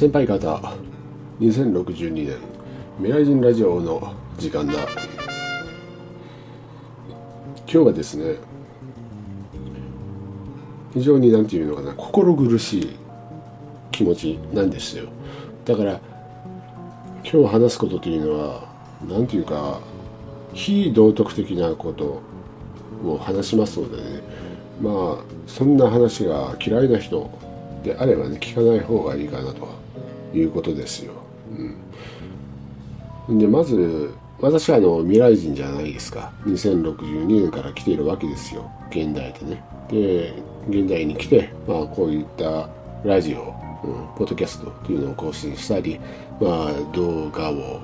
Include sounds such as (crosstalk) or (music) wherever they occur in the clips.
先輩方2062年未来人ラジオの時間だ。今日はですね非常に何て言うのかな心苦しい気持ちなんですよ。だから今日話すことというのは何て言うか非道徳的なことを話しますのでね。まあそんな話が嫌いな人であればね聞かない方がいいかなと。いうことですよ。うん、でまず私はあの未来人じゃないですか2062年から来ているわけですよ現代でね。で現代に来て、まあ、こういったラジオ、うん、ポッドキャストというのを更新したり、まあ、動画を、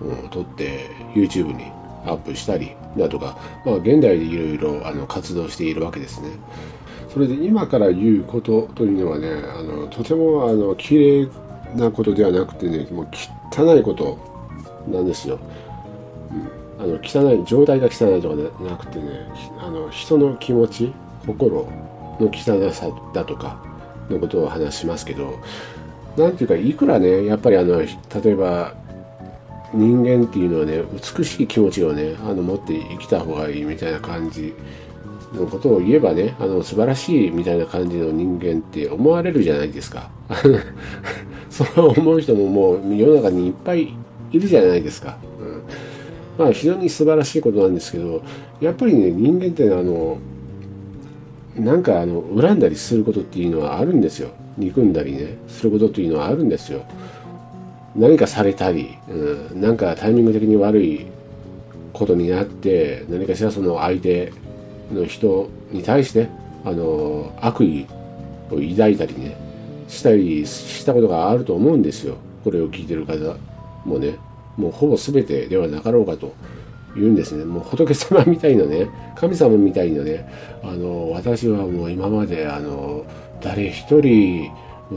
うん、撮って YouTube にアップしたりだとか、まあ、現代でいろいろ活動しているわけですね。それで今から言うことというのはねあのとてもあの綺麗なことではなくてねもう汚いことなんですよ。うん、あの汚い状態が汚いとかじゃなくてねあの人の気持ち心の汚さだとかのことを話しますけど何ていうかいくらねやっぱりあの例えば人間っていうのはね美しい気持ちをねあの持って生きた方がいいみたいな感じのことを言えばねあの素晴らしいみたいな感じの人間って思われるじゃないですか。(laughs) そう思う人ももう世の中にいっぱいいるじゃないですか、うん、まあ非常に素晴らしいことなんですけどやっぱりね人間ってあのなんかあの恨んだりすることっていうのはあるんですよ。憎んだりねすることっていうのはあるんですよ。何かされたり、うん、なんかタイミング的に悪いことになって何かしらその相手の人に対してあの悪意を抱いたりねしたりしたことがあると思うんですよ。これを聞いてる方もね。もうほぼ全てではなかろうかと言うんですね。もう仏様みたいなね神様みたいなねあの私はもう今まであの誰一人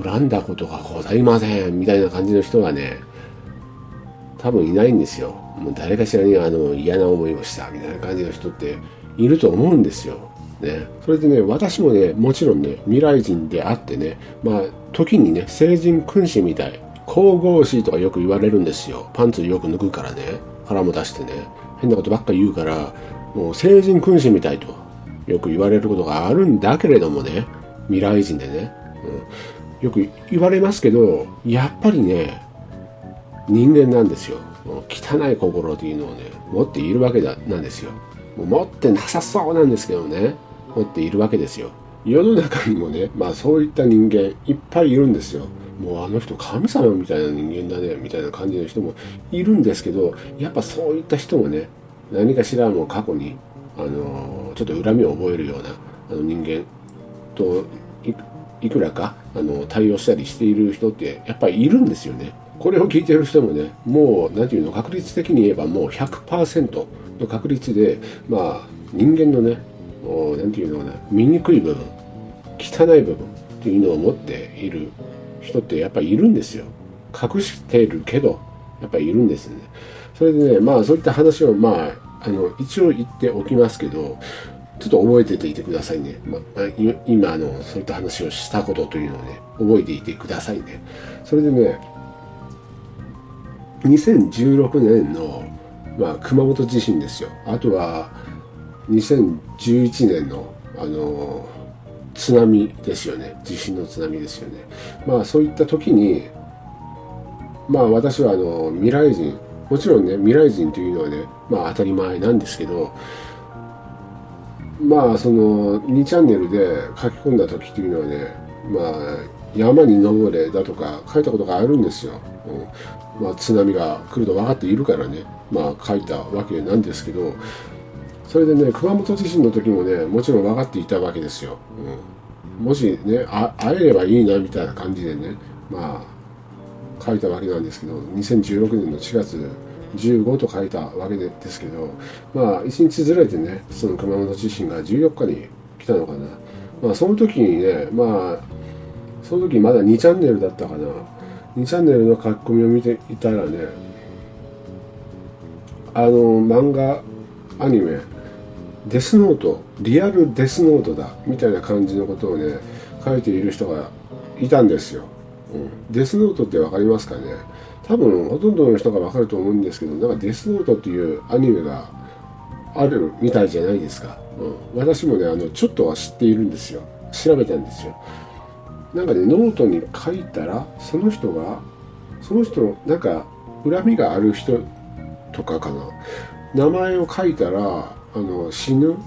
恨んだことがございませんみたいな感じの人がね多分いないんですよ。もう誰かしらにあの嫌な思いをしたみたいな感じの人っていると思うんですよ。ね、それでね私もねもちろんね未来人であってねまあ時にね成人君子みたい神々しいとかよく言われるんですよ。パンツよく脱ぐからね。腹も出してね。変なことばっか言うからもう成人君子みたいとよく言われることがあるんだけれどもね未来人でね、うん、よく言われますけどやっぱりね人間なんですよ。汚い心というのをね持っているわけなんですよ。持ってなさそうなんですけどね。持っているわけですよ。世の中にもねまあそういった人間いっぱいいるんですよ。もうあの人神様みたいな人間だねみたいな感じの人もいるんですけどやっぱそういった人もね何かしらもう過去にあのちょっと恨みを覚えるようなあの人間といくらかあの対応したりしている人ってやっぱりいるんですよね。これを聞いてる人もねもう何て言うの確率的に言えばもう100%の確率でまあ人間のね何て言うのかな醜い部分汚い部分っていうのを持っている人ってやっぱりいるんですよ。隠してるけどやっぱりいるんですね。それでねまあそういった話をまああの一応言っておきますけどちょっと覚えてていてくださいね、ま、今あのそういった話をしたことというのをね覚えていてくださいね。それでね2016年のまあ、熊本地震ですよ。あとは2011年のあの津波ですよね。地震の津波ですよね。まあそういった時にまあ私はあの未来人もちろんね未来人というのはねまあ当たり前なんですけどまあその2チャンネルで書き込んだ時というのはねまあ山に登れだとか書いたことがあるんですよ、うん。まあ、津波が来ると分かっているからね。まあ、書いたわけなんですけどそれでね熊本地震の時もねもちろん分かっていたわけですよ、うん、もしね会えればいいなみたいな感じでねまあ書いたわけなんですけど2016年の4月15と書いたわけですけどまあ1日ずれてねその熊本地震が14日に来たのかな。まあその時にねまあその時まだ2チャンネルだったかな。2チャンネルの書き込みを見ていたらねあの漫画アニメデスノートリアルデスノートだみたいな感じのことをね書いている人がいたんですよ。うん、デスノートって分かりますかね？多分ほとんどの人が分かると思うんですけどなんかデスノートっていうアニメがあるみたいじゃないですか、うん、私もねあのちょっとは知っているんですよ。調べたんですよ。なんかねノートに書いたらその人がその人のなんか恨みがある人とかかな。名前を書いたらあの死ぬ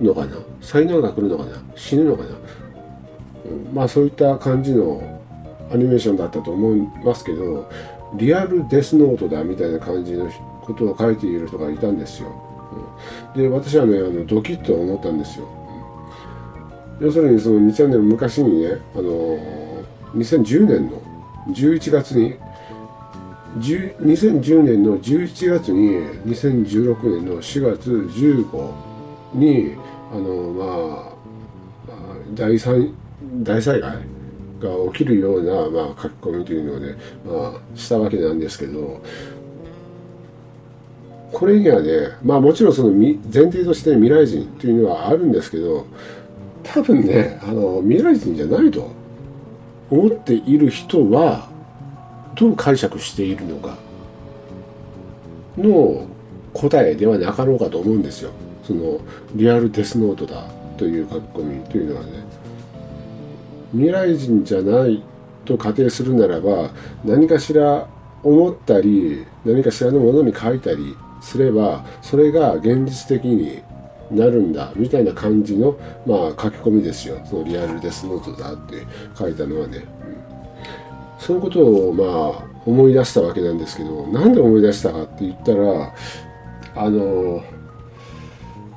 のかな。災難が来るのかな。死ぬのかな、うん、まあそういった感じのアニメーションだったと思いますけどリアルデスノートだみたいな感じのことを書いている人がいたんですよ、うん、で私はねあのドキッと思ったんですよ、要するにその2チャンネル昔にねあの2010年の11月に2010年の11月に2016年の4月15にあのまあ大災大災害が起きるような、まあ、書き込みというのをね、まあ、したわけなんですけどこれにはねまあもちろんその前提として未来人というのはあるんですけど多分ねあの未来人じゃないと思っている人はどう解釈しているのかの答えではなかろうかと思うんですよ。そのリアルデスノートだという書き込みというのはね未来人じゃないと仮定するならば何かしら思ったり何かしらのものに書いたりすればそれが現実的になるんだみたいな感じの、まあ、書き込みですよ。そのリアルデスノートだって書いたのはね、うん、そういうことをまあ思い出したわけなんですけどなんで思い出したかって言ったらあの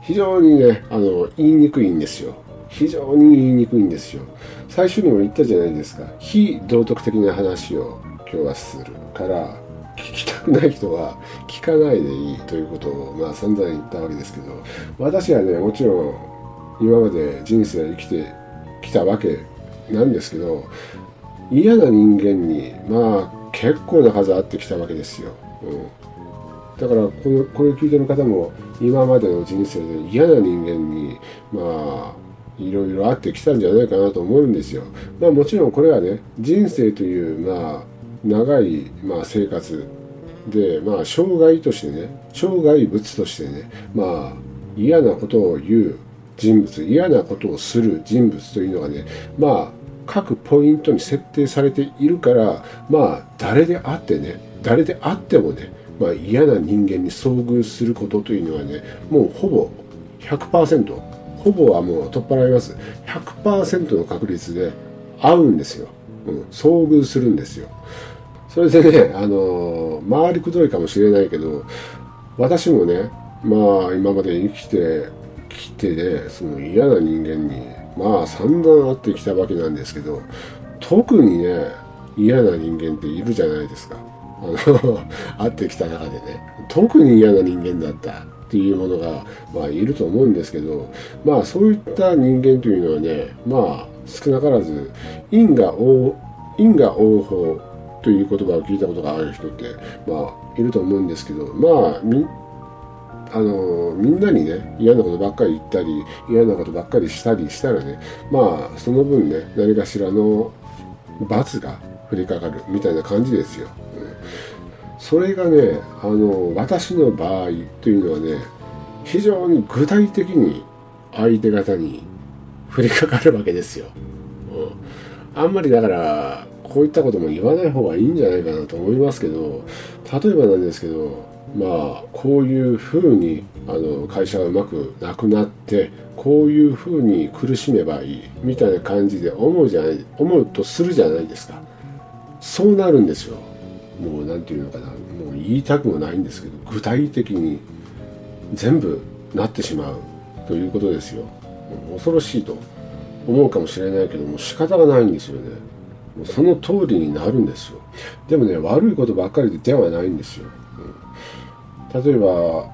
非常にねあの言いにくいんですよ。非常に言いにくいんですよ。最初にも言ったじゃないですか。非道徳的な話を今日はするから聞きたくない人は聞かないでいいということをまあ散々言ったわけですけど私はねもちろん今まで人生生きてきたわけなんですけど嫌な人間にまあ結構な数会ってきたわけですよ、うん、だからこのこれ聞いてる方も今までの人生で嫌な人間にまあいろいろあってきたんじゃないかなと思うんですよ。まあもちろんこれはね人生というまあ長いまあ生活。でまあ障害としてね障害物としてねまあ嫌なことを言う人物嫌なことをする人物というのがねまあ各ポイントに設定されているからまあ誰であってね誰であってもねまあ、嫌な人間に遭遇することというのはねもうほぼ100%ほぼはもう取っ払います。100%の確率で会うんですよ、うん、遭遇するんですよ。それでねあのー、回りくどいかもしれないけど私もねまあ今まで生きてきてねその嫌な人間にまあ散々会ってきたわけなんですけど特にね嫌な人間っているじゃないですか。あの (laughs) 会ってきた中でね。特に嫌な人間だった。っていうものが、まあ、いると思うんですけどまあそういった人間というのはねまあ少なからず因果応因果応報という言葉を聞いたことがある人ってまあいると思うんですけどまあみあのみんなにね嫌なことばっかり言ったり嫌なことばっかりしたりしたらねまあその分ね何かしらの罰が降りかかるみたいな感じですよ。それがねあの私の場合というのはね非常に具体的に相手方に降りかかるわけですよ、うん、あんまりだからこういったことも言わない方がいいんじゃないかなと思いますけど例えばなんですけどまあこういうふうにあの会社がうまくなくなってこういうふうに苦しめばいいみたいな感じで思うじゃない思うとするじゃないですか。そうなるんですよ。もう何て言うのかな。もう言いたくもないんですけど具体的に全部なってしまうということですよ。恐ろしいと思うかもしれないけども仕方がないんですよね。もうその通りになるんですよ。でもね悪いことばっかりではないんですよ、うん、例えば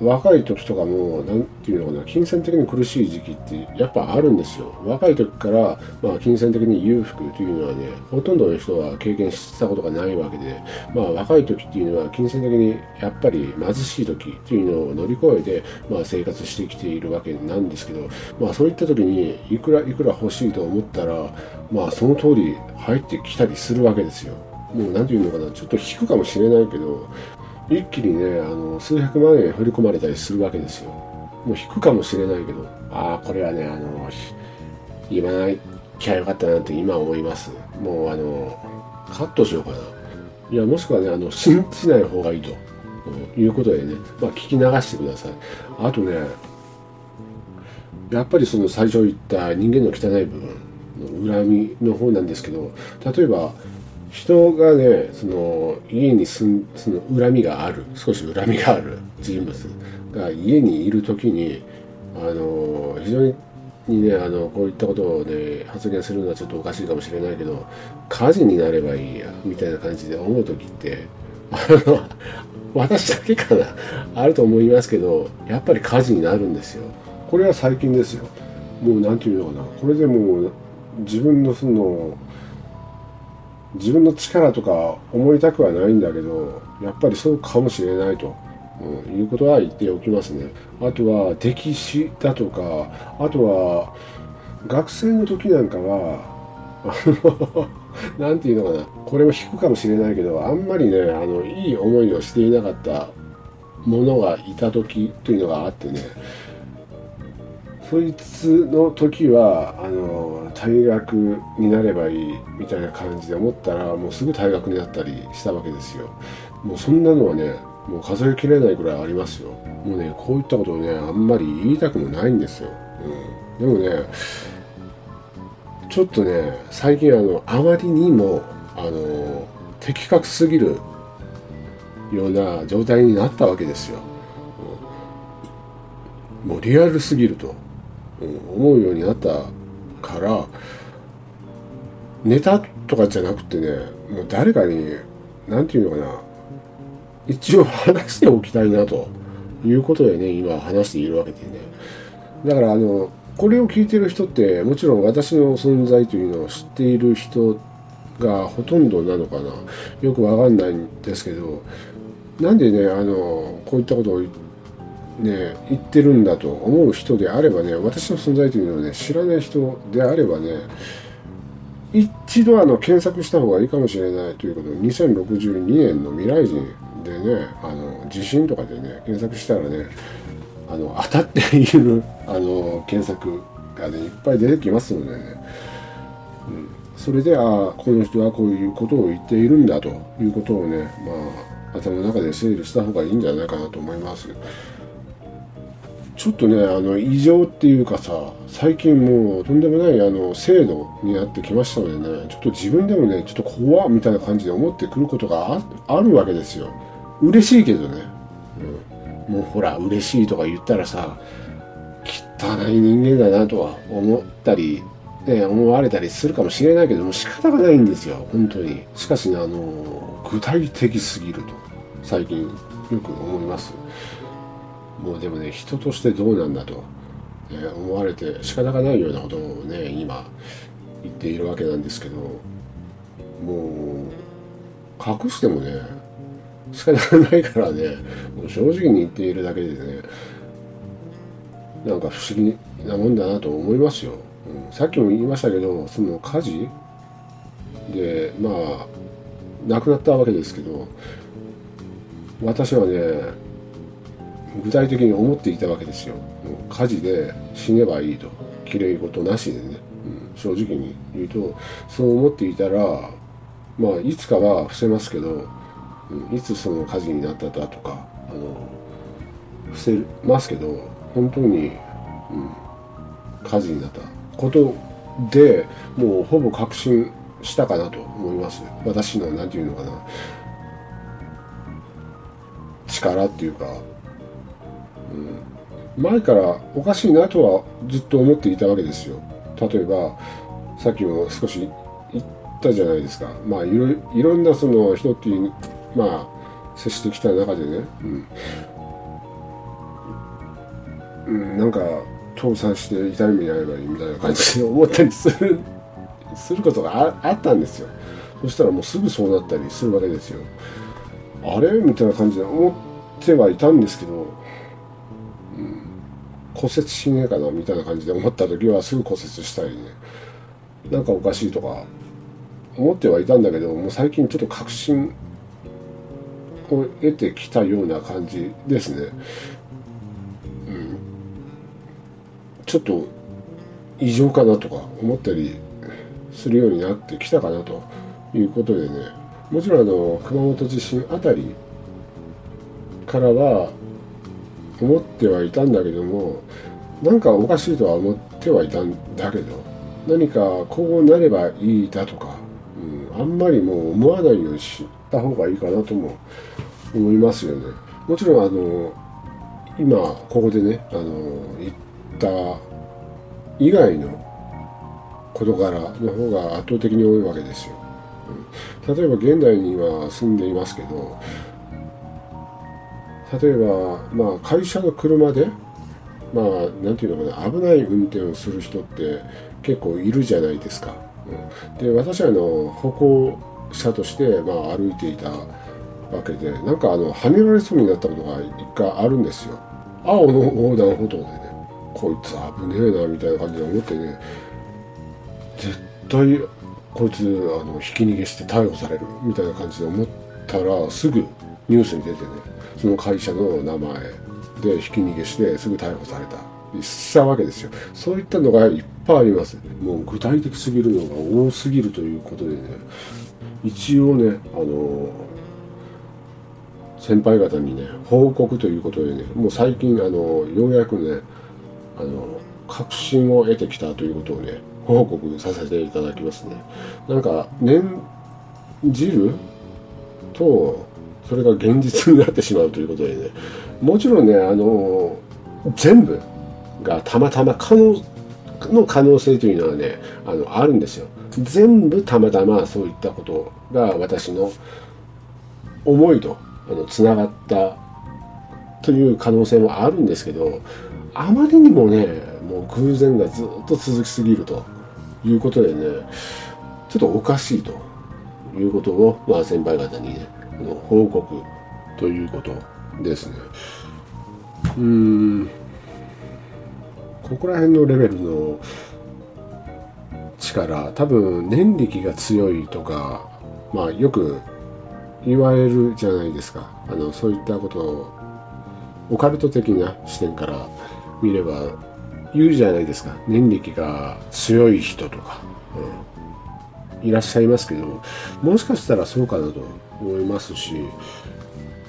若い時とかも何ていうのかな金銭的に苦しい時期ってやっぱあるんですよ。若い時から、まあ、金銭的に裕福というのはねほとんどの人は経験したことがないわけでまあ若い時っていうのは金銭的にやっぱり貧しい時っていうのを乗り越えて、まあ、生活してきているわけなんですけどまあそういった時にいくらいくら欲しいと思ったらまあその通り入ってきたりするわけですよ。もう何て言うのかなちょっと引くかもしれないけど一気にねあの数百万円振り込まれたりするわけですよ。もう引くかもしれないけど。ああこれはねあの言わなきゃよかったなって今思います。もうあのカットしようかな。いやもしくはねあの信じない方がいいと。いうことでね、まあ、聞き流してください。あとねやっぱりその最初言った人間の汚い部分の恨みの方なんですけど例えば人がねその家に住んその恨みがある少し恨みがある人物が家にいる時にあの非常にねあのこういったことをね発言するのはちょっとおかしいかもしれないけど火事になればいいやみたいな感じで思う時って (laughs) あの私だけかなあると思いますけどやっぱり火事になるんですよ。これは最近ですよ。もう何て言うのかな。これでもう自分のその自分の力とか思いたくはないんだけどやっぱりそうかもしれないと、うん、いうことは言っておきますね。あとは歴史だとかあとは学生の時なんかはあの (laughs) 何て言うのかなこれも引くかもしれないけどあんまりねあのいい思いをしていなかったものがいた時というのがあってねそいつの時はあの退学になればいいみたいな感じで思ったらもうすぐ退学になったりしたわけですよ。もうそんなのはねもう数えきれないくらいありますよ。もうねこういったことをねあんまり言いたくもないんですよ、うん、でもねちょっとね最近あのあまりにもあの的確すぎるような状態になったわけですよ、うん、もうリアルすぎると。思うようになったからネタとかじゃなくてねもう誰かに何て言うのかな一応話しておきたいなということでね今話しているわけでね。だからあのこれを聞いてる人ってもちろん私の存在というのを知っている人がほとんどなのかな。よくわかんないんですけどなんでねあのこういったことを言ってね言ってるんだと思う人であればね私の存在というのをね知らない人であればね一度あの検索した方がいいかもしれないということで2062年の未来人でねあの地震とかでね検索したらねあの当たっているあの検索がねいっぱい出てきますのでね、うん、それでああこの人はこういうことを言っているんだということをねまあ頭の中で整理した方がいいんじゃないかなと思います。ちょっとねあの異常っていうかさ最近もうとんでもないあの制度になってきましたのでねちょっと自分でもねちょっと怖っみたいな感じで思ってくることがあるわけですよ。嬉しいけどね、うん、もうほら嬉しいとか言ったらさ汚い人間だなとは思ったりね、思われたりするかもしれないけども仕方がないんですよ。本当に。しかしねあの具体的すぎると最近よく思います。もうでもね人としてどうなんだと、ね、思われて仕方がないようなことをね今言っているわけなんですけどもう隠してもね仕方がないからねもう正直に言っているだけでねなんか不思議なもんだなと思いますよ、うん、さっきも言いましたけどその火事でまあ亡くなったわけですけど私はね具体的に思っていたわけですよ。火事で死ねばいいと。きれい事なしでね、うん、正直に言うとそう思っていたらまあいつかは伏せますけど、うん、いつその火事になっただとかあの伏せますけど本当に、うん、火事になった。ことでもうほぼ確信したかなと思います。私の何て言うのかな。力っていうか前からおかしいなとはずっと思っていたわけですよ。例えばさっきも少し言ったじゃないですか。まあいろいろんなその人っていうまあ接してきた中でね、うん、うん、なんか倒産して痛みになればいいみたいな感じで思ったりする (laughs) することがあったんですよ。そしたらもうすぐそうなったりするわけですよ。あれ？みたいな感じで思ってはいたんですけど、骨折しねえかなみたいな感じで思った時はすぐ骨折したりね。なんかおかしいとか思ってはいたんだけどもう最近ちょっと確信を得てきたような感じですね。うん、ちょっと異常かなとか思ったりするようになってきたかなということでね。もちろんあの熊本地震あたりからは思ってはいたんだけどもなんかおかしいとは思ってはいたんだけど何かこうなればいいだとか、うん、あんまりもう思わないようにした方がいいかなとも思いますよね。もちろんあの今ここでねあの言った以外の事柄の方が圧倒的に多いわけですよ。うん、例えば現代には住んでいますけど例えばまあ会社の車でまあ何て言うのかな危ない運転をする人って結構いるじゃないですか。うん、で私はあの歩行者として、まあ、歩いていたわけでなんかあの跳ねられそうになったことが一回あるんですよ。青の横断歩道でね。こいつ危ねえなみたいな感じで思ってね。絶対こいつあのひき逃げして逮捕されるみたいな感じで思ったらすぐニュースに出てね。その会社の名前でひき逃げしてすぐ逮捕された。したわけですよ。そういったのがいっぱいありますもう具体的すぎるのが多すぎるということでね。一応ねあの先輩方にね報告ということでねもう最近あのようやくねあの確信を得てきたということをね報告させていただきますね。なんか念じるとそれが現実になってしまうということでね。もちろんねあの全部がたまたま可能の可能性というのはねあのあるんですよ。全部たまたまそういったことが私の思いとあのつながったという可能性もあるんですけどあまりにもねもう偶然がずっと続きすぎるということでねちょっとおかしいということを、まあ、先輩方にね報告ということですね。うん。ここら辺のレベルの力多分念力が強いとかまあよく言われるじゃないですか。あのそういったことをオカルト的な視点から見れば言うじゃないですか。念力が強い人とか、うん、いらっしゃいますけどもしかしたらそうかなと。思いますし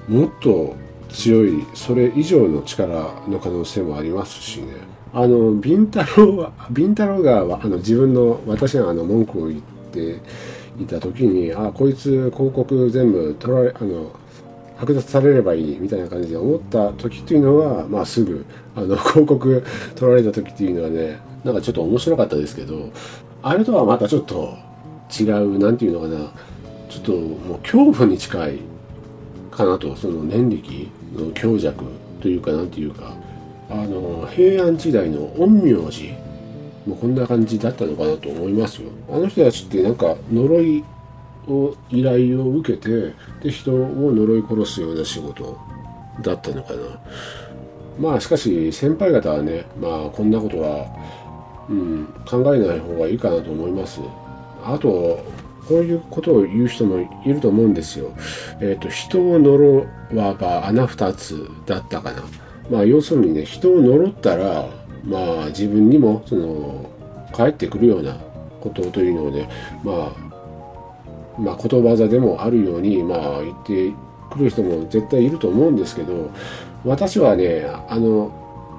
もっと強いそれ以上の力の可能性もありますしね。あのビンタロウはビンタロウがあの自分の私があの文句を言っていた時にあこいつ広告全部取られあの剥奪されればいいみたいな感じで思った時っていうのは、まあ、すぐあの (laughs) 広告取られた時っていうのはねなんかちょっと面白かったですけどあれとはまたちょっと違う何て言うのかな。ちょっともう恐怖に近いかなとその念力の強弱というか何て言うかあの平安時代の陰陽師もこんな感じだったのかなと思いますよ。あの人たちってなんか呪いを依頼を受けてで人を呪い殺すような仕事だったのかな。まあしかし先輩方はねまあこんなことは、うん、考えない方がいいかなと思います。あとこういうことを言う人もいると思うんですよ。えっ、ー、と人を呪わば穴二つだったかな。まあ要するにね人を呪ったらまあ自分にもその返ってくるようなことというので、まあ、まあ言葉座でもあるようにまあ言ってくる人も絶対いると思うんですけど私はねあの、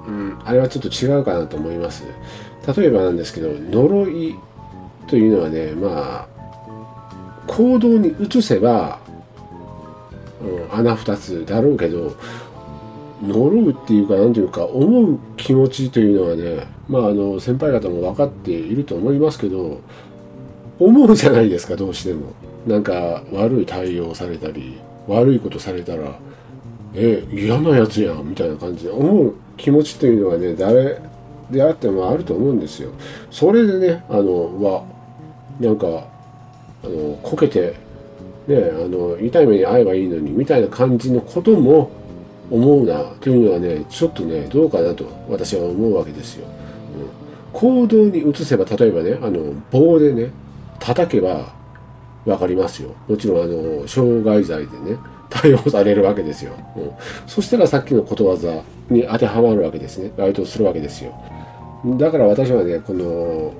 うん、あれはちょっと違うかなと思います例えばなんですけど呪いというのはねまあ行動に移せば、うん、穴二つだろうけど呪うっていうか何ていうか思う気持ちというのはねまああの先輩方も分かっていると思いますけど思うじゃないですかどうしても。なんか悪い対応されたり悪いことされたらえ嫌なやつやんみたいな感じで思う気持ちというのはね誰であってもあると思うんですよ。それでねあのはなんかあのこけてねあの痛い目に遭えばいいのにみたいな感じのことも思うなというのはねちょっとねどうかなと私は思うわけですよ、うん、行動に移せば例えばねあの棒でね叩けば分かりますよ。もちろんあの傷害罪でね対応されるわけですよ、うん、そしたらさっきのことわざに当てはまるわけですね。該当するわけですよ。だから私はねこの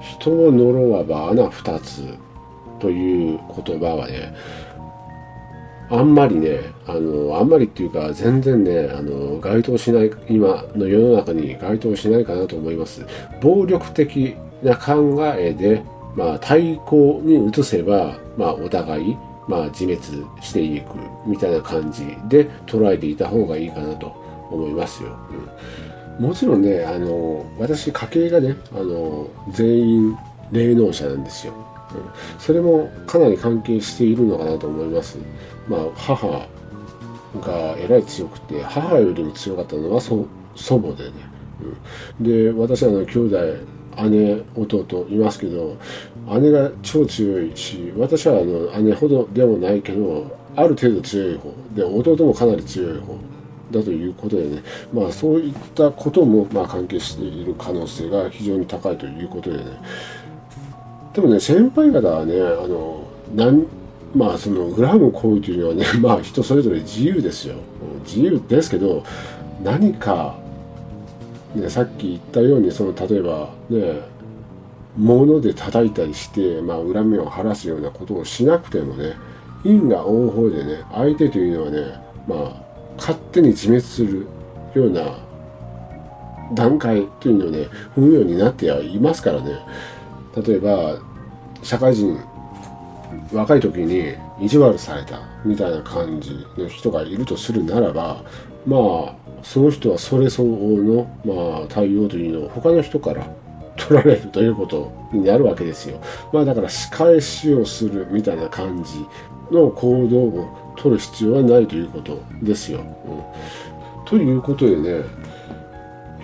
人を呪わば穴二つという言葉はねあんまりねあのあんまりっていうか全然ねあの該当しない今の世の中に該当しないかなと思います。暴力的な考えでまあ対抗に移せばまあお互いまあ自滅していくみたいな感じで捉えていた方がいいかなと思いますよ、うん。もちろんねあの私家系がねあの全員霊能者なんですよ、それもかなり関係しているのかなと思います。まあ母がえらい強くて母よりも強かったのは祖母でね、うん、で私はの兄弟姉弟いますけど姉が超強いし私はあの姉ほどでもないけどある程度強い方。で弟もかなり強い方。だということでね、まあ、そういったこともまあ関係している可能性が非常に高いということでね。でもね先輩方はねあのなんまあその恨む行為というのはね (laughs) まあ人それぞれ自由ですよ。自由ですけど何か、ね、さっき言ったようにその例えばね物で叩いたりして、まあ、恨みを晴らすようなことをしなくてもね因果応報でね相手というのはねまあ勝手に自滅するような段階というのをね踏むようになってはいますからね。例えば社会人若い時に意地悪されたみたいな感じの人がいるとするならばまあその人はそれ相応の、まあ、対応というのを他の人から (laughs) 取られるということになるわけですよ。まあだから仕返しをするみたいな感じの行動を取る必要はないということですよ。うん、ということでね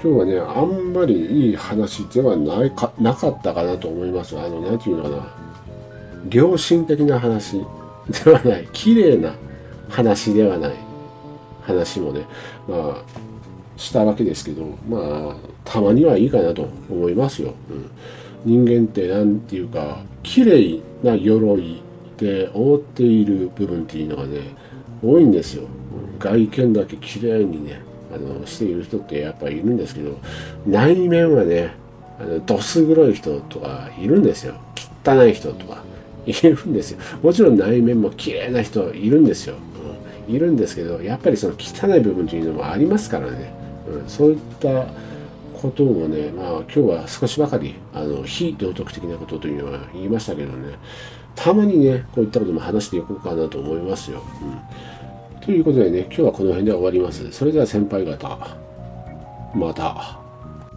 今日はねあんまりいい話ではないかなかったかなと思います。あの何て言うのかな。良心的な話ではない。綺麗な話ではない。話もねまあしたわけですけどまあたまにはいいかなと思いますよ。うん、人間って何て言うか綺麗な鎧で覆っている部分っていうのがね多いんですよ。外見だけ綺麗にね。あのしている人ってやっぱいるんですけど内面はねあのどす黒い人とかいるんですよ。汚い人とかいるんですよ。もちろん内面も綺麗な人いるんですよ、うん、いるんですけどやっぱりその汚い部分というのもありますからね、うん、そういったことをね、まあ今日は少しばかりあの非道徳的なことというのは言いましたけどね。たまにね、こういったことも話していこうかなと思いますよ。うん、ということでね、今日はこの辺で終わります。それでは先輩方、また。